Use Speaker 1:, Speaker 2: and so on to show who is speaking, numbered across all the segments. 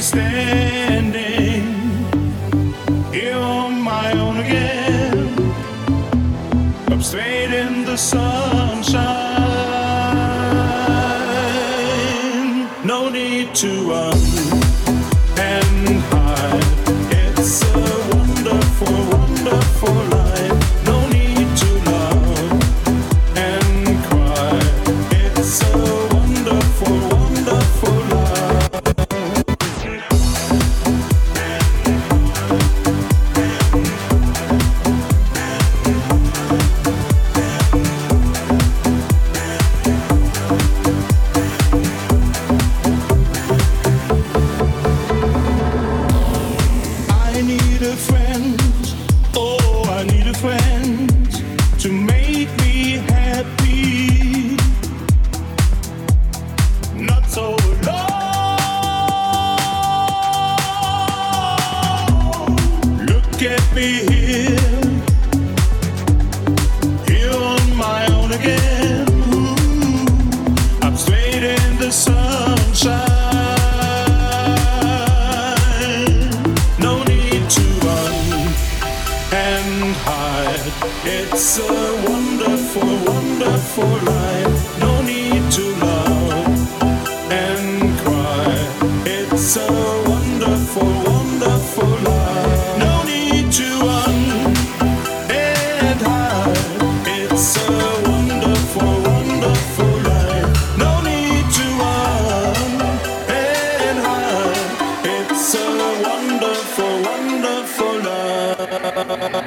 Speaker 1: standing here on my own again, up straight in the sunshine. No need to. Thank you.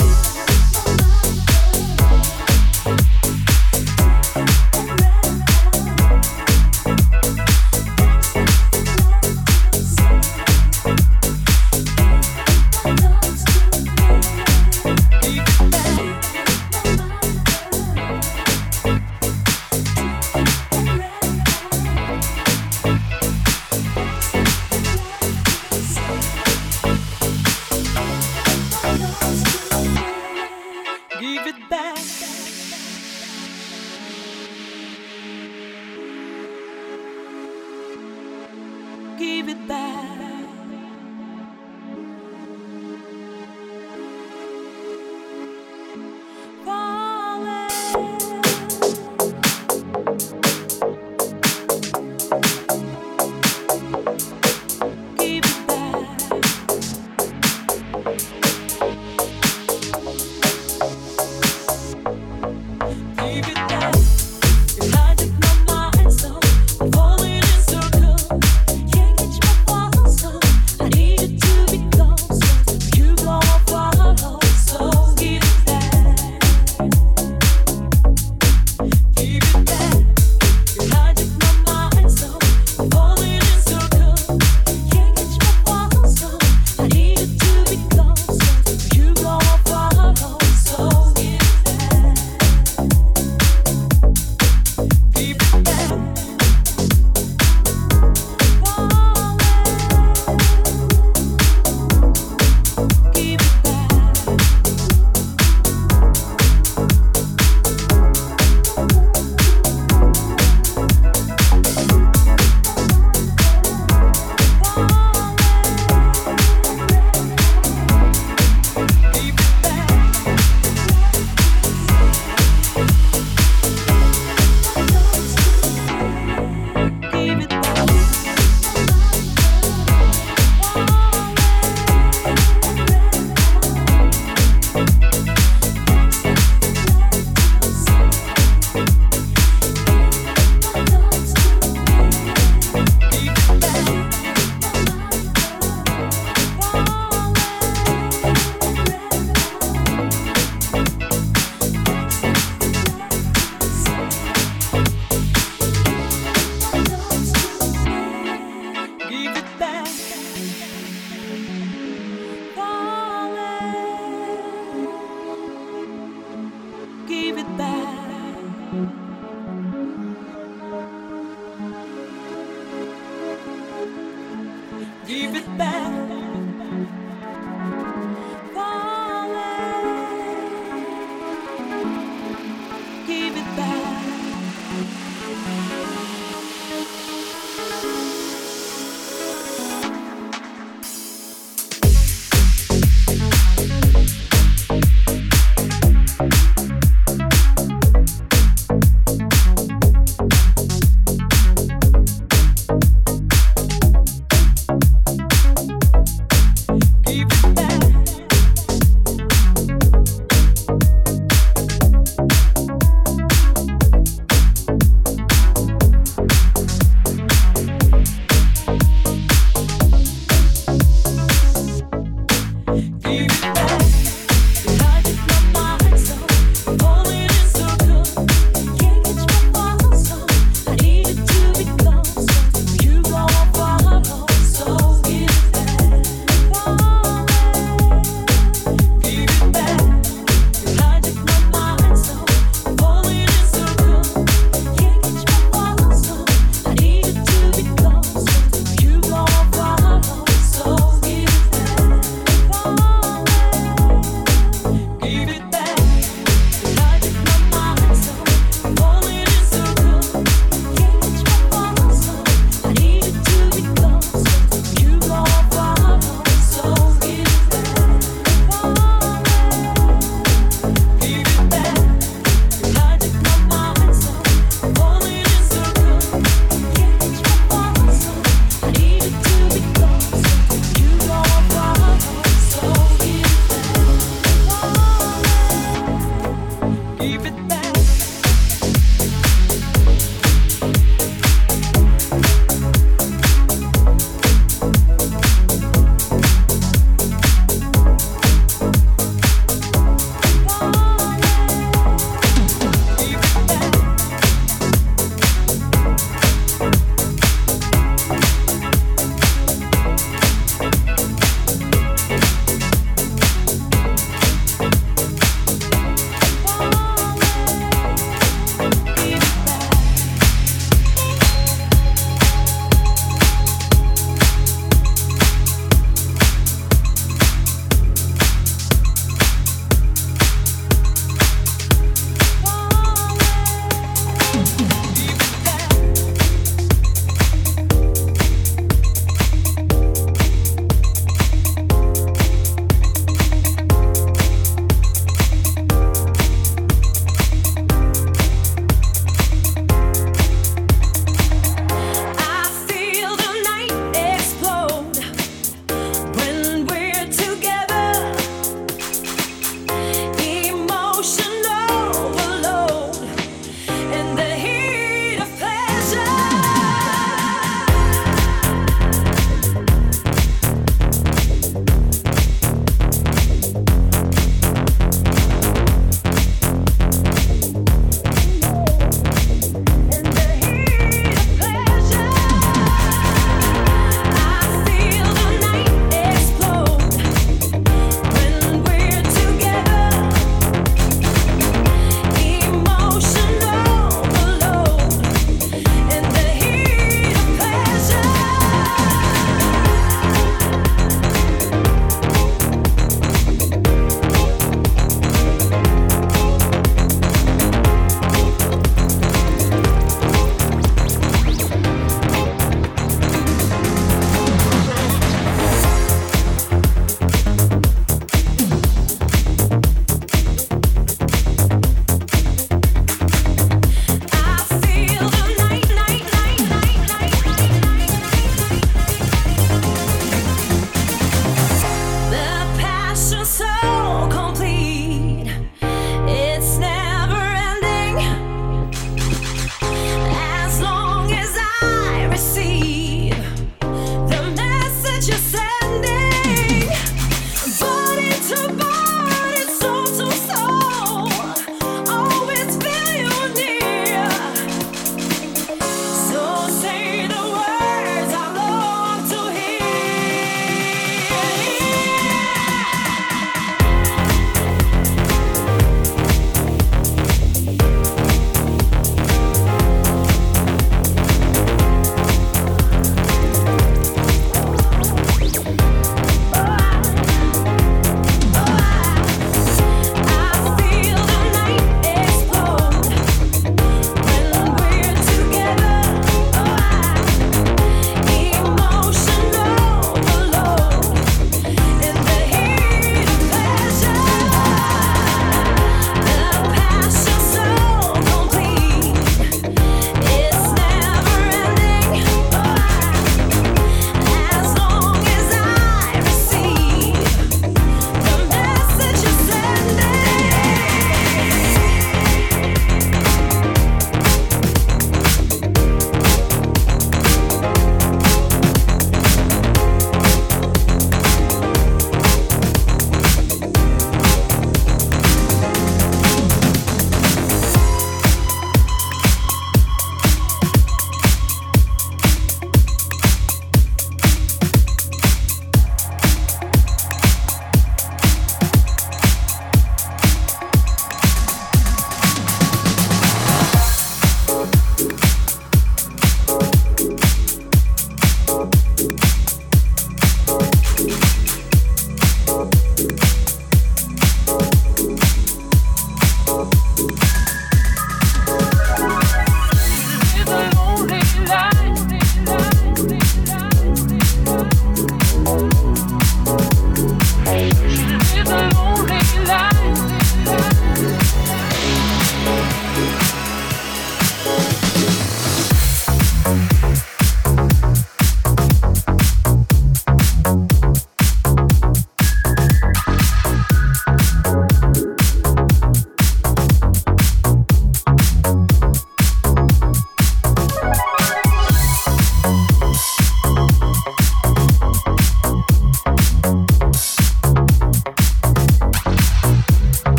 Speaker 2: you.